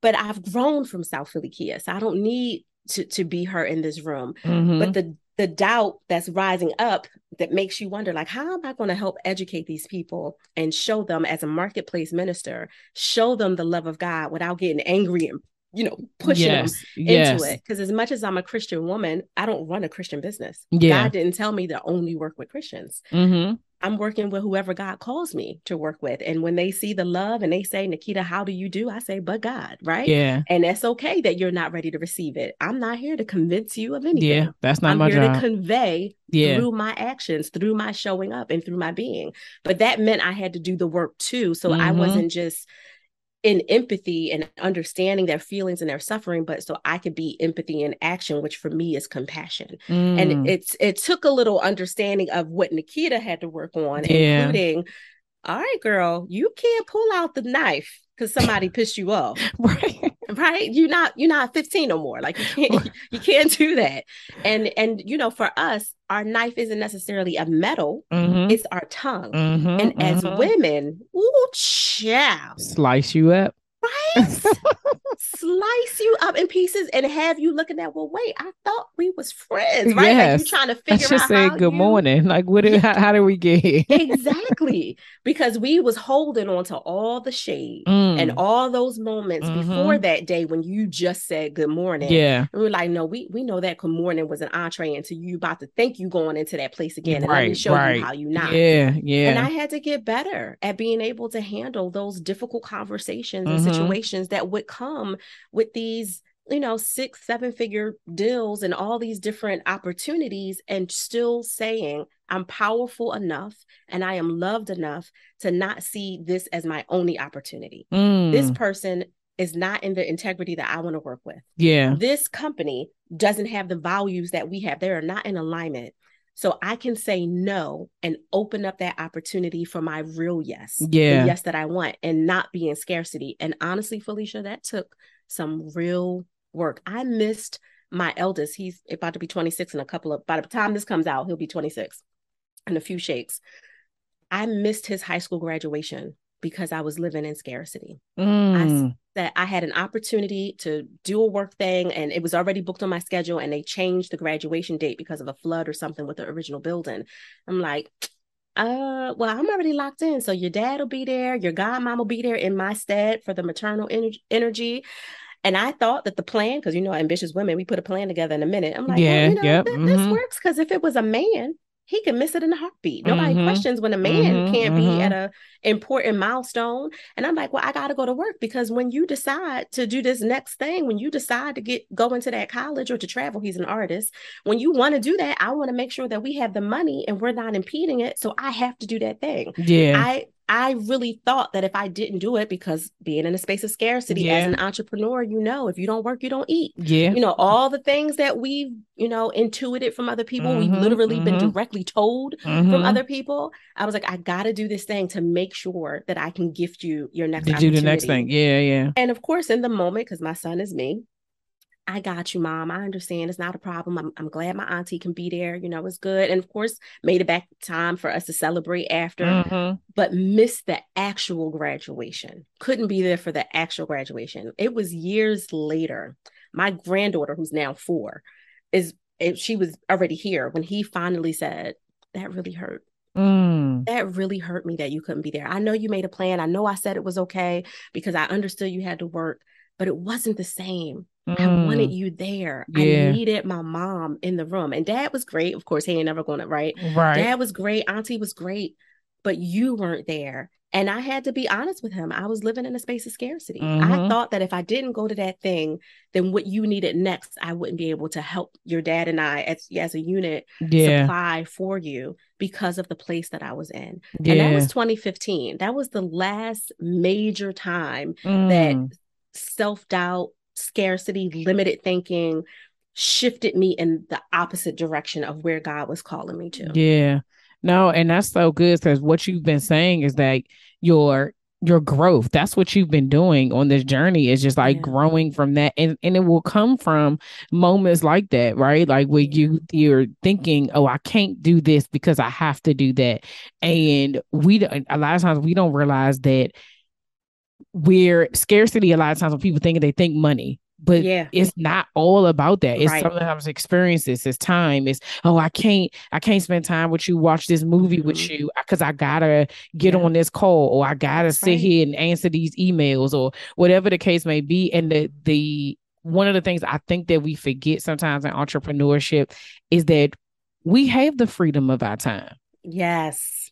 But I've grown from South Philly Kia, so I don't need to, to be her in this room. Mhm. But the the doubt that's rising up that makes you wonder, like, how am I going to help educate these people and show them as a marketplace minister, show them the love of God without getting angry and you know pushing them yes. into yes. it because as much as i'm a christian woman i don't run a christian business Yeah. god didn't tell me to only work with christians hmm i'm working with whoever god calls me to work with and when they see the love and they say nikita how do you do i say but god right Yeah. and that's okay that you're not ready to receive it i'm not here to convince you of anything Yeah. That's not i'm my here job. to convey yeah. through my actions through my showing up and through my being but that meant i had to do the work too so i Mhm. wasn't just in empathy and understanding their feelings and their suffering but so i could be empathy in action which for me is compassion Mm. and it's it took a little understanding of what nikita had to work on Yeah. including all right girl you can't pull out the knife because somebody pissed you off. right. Right. You're not you're not 15 no more. Like you can't you can't do that. And and you know, for us, our knife isn't necessarily a metal, Mhm. it's our tongue. Mhm, And as mhm. women, ooh, child, slice you up. right? Slice you up in pieces and have you looking at, well, wait, I thought we was friends, right? Like you trying to I figure just out said how good you- morning. Like, what? Did, how, how did we get here? exactly. Because we was holding on to all the shade Mm, and all those moments before Mhm. that day when you just said good morning. yeah. And we're like, no, we we know that good morning was an entree into you about to think you going into that place again. And let me Right, show right. you how you not. Yeah. Yeah. And I had to get better at being able to handle those difficult conversations and Mhm. situations that would come with these, you know, six, seven figure deals and all these different opportunities, and still saying, I'm powerful enough and I am loved enough to not see this as my only opportunity. This Mm, person is not in the integrity that I want to work with yeah. this company doesn't have the values that we have. They are not in alignment. So I can say no and open up that opportunity for my real yes. the Yeah. yes that I want and not be in scarcity. And honestly, Felicia, that took some real work. I missed my eldest. He's about to be 26 in a couple of by the time this comes out, he'll be 26 in a few shakes. I missed his high school graduation because I was living in scarcity Mm, that I had an opportunity to do a work thing and it was already booked on my schedule and they changed the graduation date because of a flood or something with the original building. I'm like, uh, well, I'm already locked in. So your dad will be there, your godmom will be there in my stead for the maternal ener- energy. And I thought that the plan, because you know, ambitious women, we put a plan together in a minute. I'm like, Yeah, well, you know, yep, th- this mhm. works because if it was a man, he can miss it in a heartbeat. Nobody Mhm, questions when a man mhm, can't be mhm. at a important milestone. And I'm like, well, I got to go to work because when you decide to do this next thing, when you decide to get go into that college or to travel, he's an artist. When you want to do that, I want to make sure that we have the money and we're not impeding it. So I have to do that thing. yeah. I I really thought that if I didn't do it, because being in a space of scarcity as an entrepreneur, you know, if you don't work, you don't eat. yeah. You know, all the things that we've, you know, intuited from other people, we've Mhm, literally been mhm. directly told from Mhm. other people. I was like, I gotta do this thing to make sure that I can gift you your next to do the next thing. Yeah. Yeah. And of course, in the moment, because my son is me, I got you, mom. I understand it's not a problem. I'm, I'm glad my auntie can be there. You know, it's good. And of course, made it back time for us to celebrate after, Mhm. but missed the actual graduation. Couldn't be there for the actual graduation. It was years later. My granddaughter, who's now four, is she was already here when he finally said, That really hurt Mm, that really hurt me that you couldn't be there. I know you made a plan. I know I said it was okay because I understood you had to work, but it wasn't the same. I wanted mm. you there. Yeah. I needed my mom in the room. And dad was great. Of course, he ain't never going to, right? Right. Dad was great. Auntie was great, but you weren't there. And I had to be honest with him. I was living in a space of scarcity. I Mhm. thought that if I didn't go to that thing, then what you needed next, I wouldn't be able to help your dad and I as, as a unit yeah. supply for you because of the place that I was in. Yeah. And that was 2015. That was the last major time Mm, that self doubt, scarcity, limited thinking shifted me in the opposite direction of where God was calling me to. Yeah. No, and that's so good because what you've been saying is that your your growth, that's what you've been doing on this journey is just like Yeah. growing from that. And and it will come from moments like that, right? Like where you you're thinking, oh, I can't do this because I have to do that. And we a lot of times we don't realize that we're scarcity a lot of times when people think they think money. But Yeah. it's not all about that. It's Right. sometimes experiences, it's time, it's oh, I can't, I can't spend time with you, watch this movie with Mhm. you because I gotta get Yeah. on this call or I gotta That's sit right. here and answer these emails or whatever the case may be. And the the one of the things I think that we forget sometimes in entrepreneurship is that we have the freedom of our time. Yes.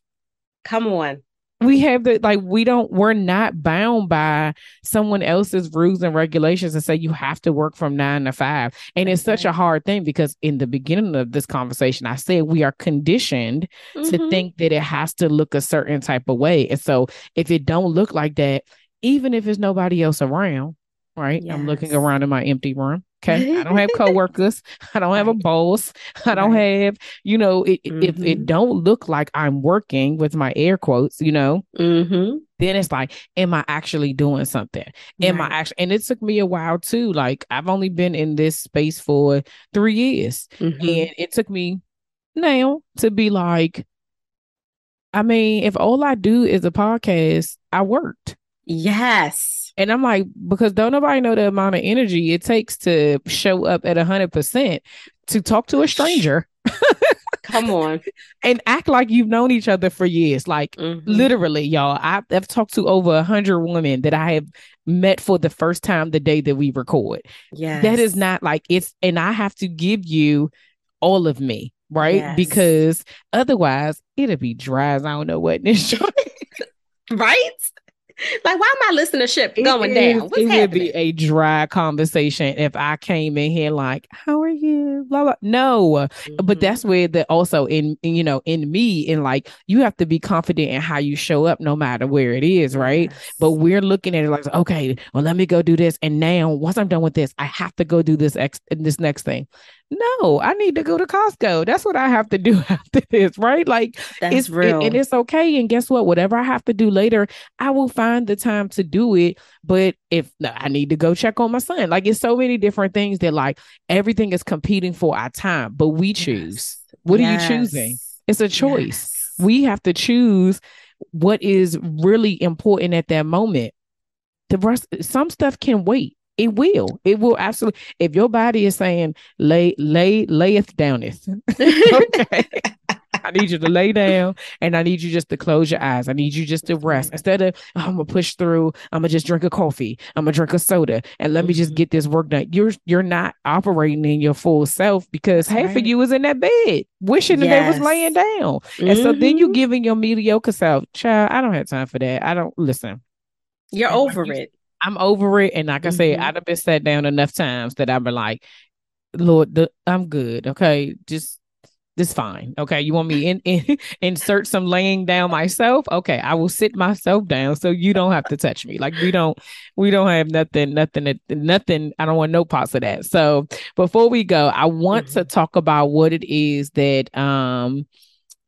Come on. We have the like we don't we're not bound by someone else's rules and regulations and say you have to work from nine to five. And it's such a hard thing because in the beginning of this conversation, I said we are conditioned to Mhm. think that it has to look a certain type of way. And so if it don't look like that, even if there's nobody else around, right? I'm looking around in my empty room. Okay. I don't have coworkers. I don't have a boss. I don't have, you know, it, mm-hmm. if it mm-hmm. don't look like I'm working with my air quotes, you know, mm-hmm. then it's like, am I actually doing something? Am right. I actually, and it took me a while too. Like I've only been in this space for three years mm-hmm. and it took me now to be like, I mean, if all I do is a podcast, I worked. Yes. And I'm like, because don't nobody know the amount of energy it takes to show up at hundred percent to talk to a stranger. Come on. and act like you've known each other for years. Like mm-hmm. literally, y'all. I've, I've talked to over a hundred women that I have met for the first time the day that we record. Yeah. That is not like it's and I have to give you all of me, right? Yes. Because otherwise it'll be dry as I don't know what in this joint. right? Like, why my listenership going down? What's it happening? would be a dry conversation if I came in here like, "How are you?" Blah blah. No, mm-hmm. but that's where the also in, in you know in me in like you have to be confident in how you show up no matter where it is, right? Yes. But we're looking at it like, okay, well, let me go do this, and now once I'm done with this, I have to go do this ex this next thing. No, I need to go to Costco. That's what I have to do after this, right? Like That's it's real. It, and it's okay. And guess what? Whatever I have to do later, I will find the time to do it. But if no, I need to go check on my son, like it's so many different things that like everything is competing for our time, but we choose. Yes. What yes. are you choosing? It's a choice. Yes. We have to choose what is really important at that moment. The rest, some stuff can wait it will. It will absolutely. If your body is saying lay, lay, layeth downeth. okay. I need you to lay down and I need you just to close your eyes. I need you just to rest. Instead of oh, I'm gonna push through, I'm gonna just drink a coffee, I'm gonna drink a soda, and let me just mm-hmm. get this work done. You're you're not operating in your full self because That's half right. of you is in that bed wishing yes. that they was laying down. Mm-hmm. And so then you mm-hmm. giving your mediocre self, child, I don't have time for that. I don't listen. You're over it. I'm over it. And like mm-hmm. I said, I've been sat down enough times that I've been like, Lord, the, I'm good. Okay. Just this fine. Okay. You want me in, in insert some laying down myself? Okay, I will sit myself down so you don't have to touch me. Like we don't we don't have nothing, nothing, nothing. I don't want no parts of that. So before we go, I want mm-hmm. to talk about what it is that um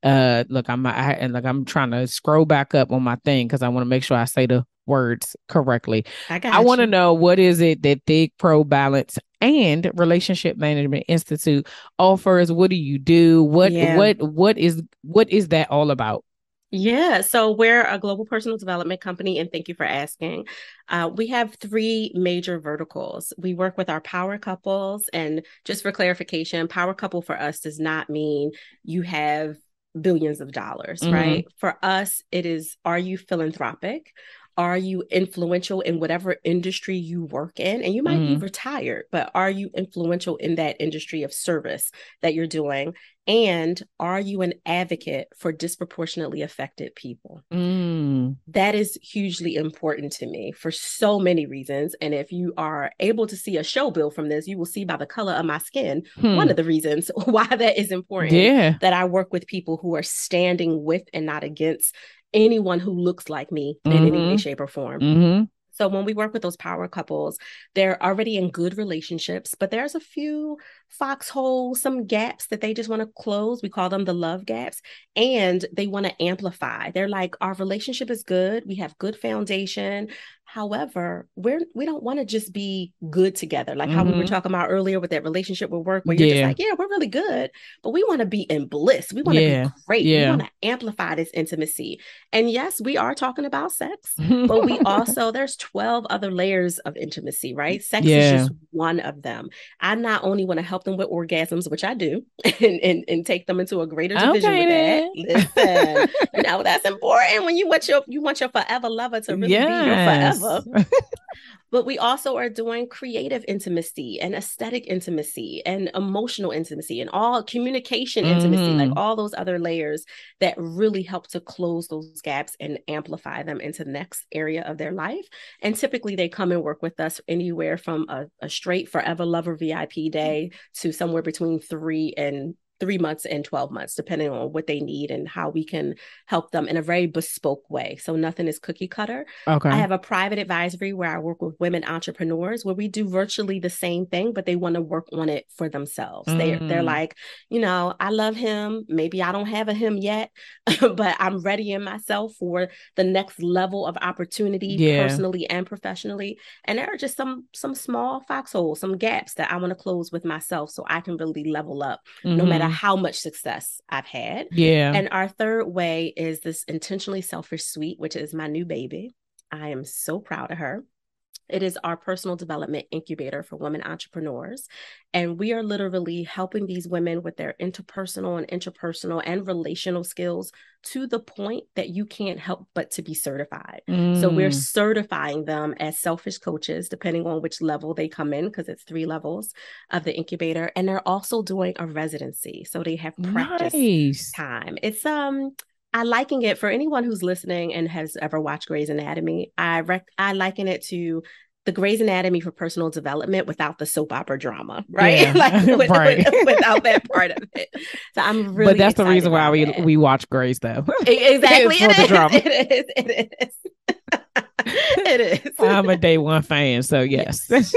uh look i'm I, and like i'm trying to scroll back up on my thing because i want to make sure i say the words correctly. I, I want to know what is it that ThigPro Balance and Relationship Management Institute offers? What do you do? What yeah. what what is what is that all about? Yeah, so we're a global personal development company, and thank you for asking. Uh, we have three major verticals. We work with our power couples, and just for clarification, power couple for us does not mean you have billions of dollars, mm-hmm. right? For us, it is are you philanthropic? Are you influential in whatever industry you work in and you might mm-hmm. be retired but are you influential in that industry of service that you're doing and are you an advocate for disproportionately affected people mm. that is hugely important to me for so many reasons and if you are able to see a show bill from this you will see by the color of my skin hmm. one of the reasons why that is important yeah that i work with people who are standing with and not against anyone who looks like me mm-hmm. in any way, mm-hmm. shape, or form. Mm-hmm. So when we work with those power couples, they're already in good relationships, but there's a few foxholes, some gaps that they just want to close. We call them the love gaps, and they want to amplify. They're like, our relationship is good. We have good foundation. However, we're we don't want to just be good together, like mm-hmm. how we were mm-hmm. talking about earlier with that relationship with work, where you're just like, yeah, we're really good, but we want to be in bliss. We want to yeah. be great. Yeah. We want to amplify this intimacy. And yes, we are talking about sex, but we also there's 12 other layers of intimacy, right? Sex yeah. is just one of them. I not only want to help them with orgasms, which I do, and and, and take them into a greater division okay, with that. Listen, you know that's important when you want your you want your forever lover to really yes. be your forever but we also are doing creative intimacy and aesthetic intimacy and emotional intimacy and all communication mm-hmm. intimacy, like mm-hmm. all those other layers that really help to close those gaps and amplify them into the next area of their life. And typically they come and work with us anywhere from a, a straight forever lover VIP day to somewhere between three and three months and 12 months, depending on what they need and how we can help them in a very bespoke way. So nothing is cookie cutter. Okay. I have a private advisory where I work with women entrepreneurs where we do virtually the same thing, but they want to work on it for themselves. Mm. They they're like, you know, I love him. Maybe I don't have a him yet, but I'm readying myself for the next level of opportunity yeah. personally and professionally. And there are just some some small foxholes, some gaps that I want to close with myself so I can really level up mm-hmm. no matter how much success I've had. Yeah. And our third way is this intentionally selfish suite, which is my new baby. I am so proud of her. It is our personal development incubator for women entrepreneurs. And we are literally helping these women with their interpersonal and interpersonal and relational skills to the point that you can't help but to be certified. Mm. So we're mm. certifying them as selfish coaches, depending on which level they come in, because it's three levels of the incubator. And they're also doing a residency. So they have practice nice. time. It's um I liken it for anyone who's listening and has ever watched Grey's Anatomy. I rec- I liken it to the Grey's Anatomy for personal development without the soap opera drama, right? Yeah, like with, right. With, without that part of it. So I'm really. But that's the reason why we that. we watch Grey's though. Exactly, it, is, it is. It is. it is. I'm a day one fan, so yes. yes.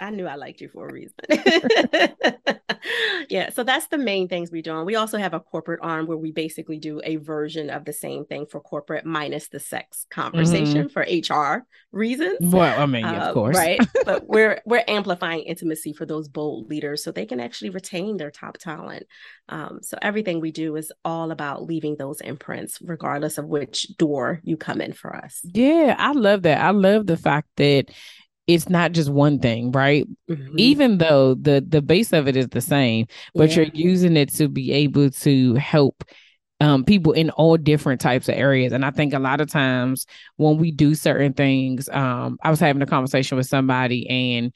I knew I liked you for a reason. yeah, so that's the main things we do. We also have a corporate arm where we basically do a version of the same thing for corporate minus the sex conversation mm-hmm. for HR reasons. Well, I mean, uh, of course, right? but we're we're amplifying intimacy for those bold leaders so they can actually retain their top talent. Um, so everything we do is all about leaving those imprints, regardless of which door you come in for us. Yeah, I love that. I love the fact that it's not just one thing right mm-hmm. even though the the base of it is the same but yeah. you're using it to be able to help um, people in all different types of areas and i think a lot of times when we do certain things um, i was having a conversation with somebody and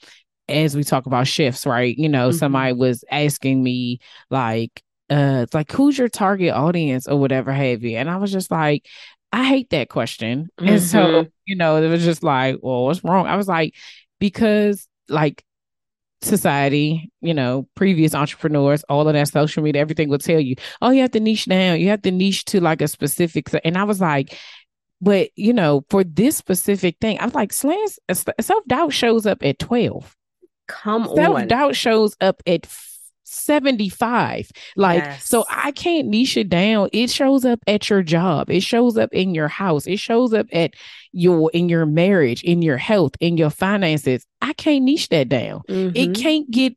as we talk about shifts right you know mm-hmm. somebody was asking me like uh it's like who's your target audience or whatever have you and i was just like I hate that question. Mm-hmm. And so, mm-hmm. you know, it was just like, well, what's wrong? I was like, because like society, you know, previous entrepreneurs, all of that social media, everything will tell you, oh, you have to niche down. You have to niche to like a specific. And I was like, but you know, for this specific thing, I was like, slants self doubt shows up at 12. Come on. Self doubt shows up at 75 like yes. so i can't niche it down. It shows up at your job. It shows up in your house. It shows up at your in your marriage in your health in your finances. I can't niche that down. Mm-hmm. it can't get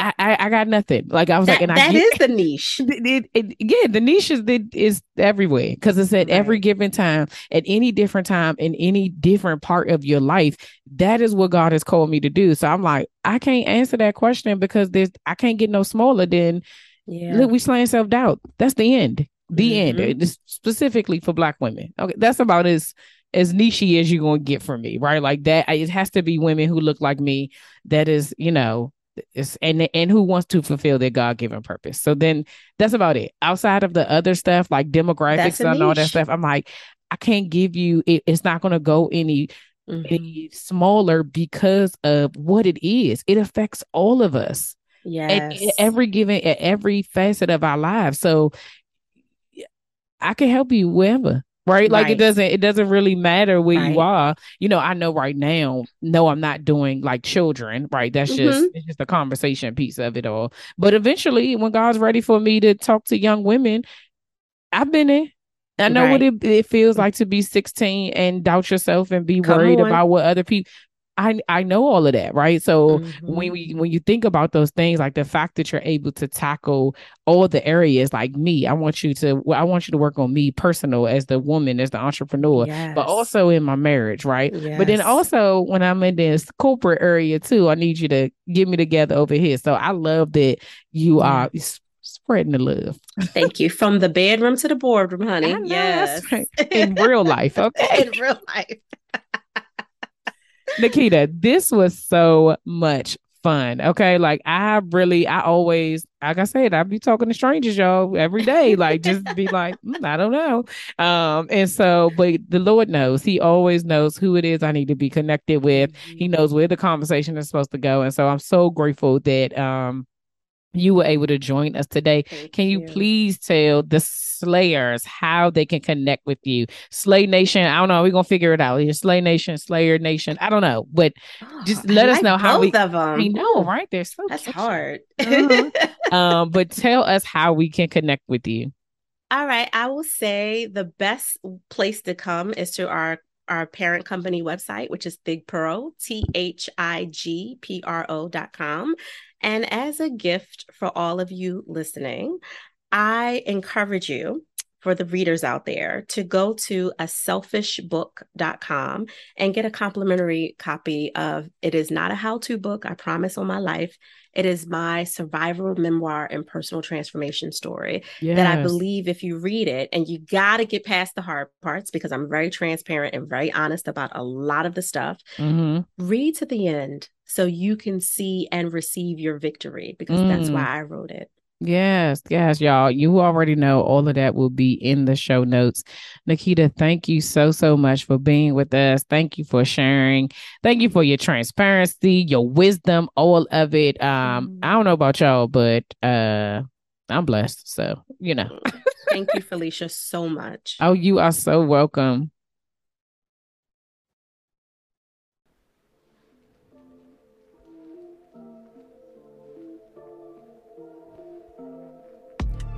I, I, got nothing. Like I was that, like, and that I is the niche. It, it, it, yeah, the niche is it is everywhere because it's at right. every given time, at any different time, in any different part of your life. That is what God has called me to do. So I'm like, I can't answer that question because there's I can't get no smaller than yeah. look, we slaying self doubt. That's the end. The mm-hmm. end. It's specifically for Black women. Okay, that's about as as niche as you're gonna get from me, right? Like that. It has to be women who look like me. That is, you know, it's, and and who wants to fulfill their God given purpose. So then that's about it. Outside of the other stuff like demographics and all that stuff, I'm like, I can't give you. It, it's not going to go any mm-hmm. any smaller because of what it is. It affects all of us. Yes. At, every given at every facet of our lives. So I can help you wherever right? Like right. it doesn't it doesn't really matter where right. you are. You know, I know right now, no, I'm not doing like children, right? That's mm-hmm. just it's just the conversation piece of it all. But eventually, when God's ready for me to talk to young women, I've been in. I know right. what it, it feels like to be 16 and doubt yourself and be Come worried on. about what other people I I know all of that, right? So mm-hmm. when we when you think about those things, like the fact that you're able to tackle all the areas, like me, I want you to I want you to work on me personal as the woman, as the entrepreneur, yes. but also in my marriage, right? Yes. But then also when I'm in this corporate area too, I need you to get me together over here. So I love that you are spreading the love. Thank you. From the bedroom to the boardroom, honey. Yes. Right. In real life. Okay. in real life. Nikita, this was so much fun. Okay. Like I really, I always, like I said, I be talking to strangers, y'all, every day. Like just be like, mm, I don't know. Um, and so, but the Lord knows, He always knows who it is I need to be connected with. Mm-hmm. He knows where the conversation is supposed to go. And so I'm so grateful that um you were able to join us today. Thank can you, please tell the Slayers how they can connect with you? Slay Nation, I don't know. We're gonna figure it out. Your Slay Nation, Slayer Nation. I don't know, but Oh, just let us like know how we. of them. I know, right? They're so That's catchy. hard. Uh-huh. um, but tell us how we can connect with you. All right. I will say the best place to come is to our our parent company website, which is ThigPro, T H I G P R O dot com. And as a gift for all of you listening, I encourage you for the readers out there to go to a selfishbook.com and get a complimentary copy of it is not a how-to book i promise on my life it is my survival memoir and personal transformation story Yeah, that I believe if you read it, and you got to get past the hard parts because I'm very transparent and very honest about a lot of the stuff. hmm Read to the end so you can see and receive your victory because that's Mm. why I wrote it. Yes, yes, y'all. You already know all of that will be in the show notes. Nikita, thank you so, so much for being with us. Thank you for sharing. Thank you for your transparency, your wisdom, all of it. Um, Mm. I don't know about y'all, but uh I'm blessed. So, you know. Thank you, Felicia, so much. Oh, you are so welcome.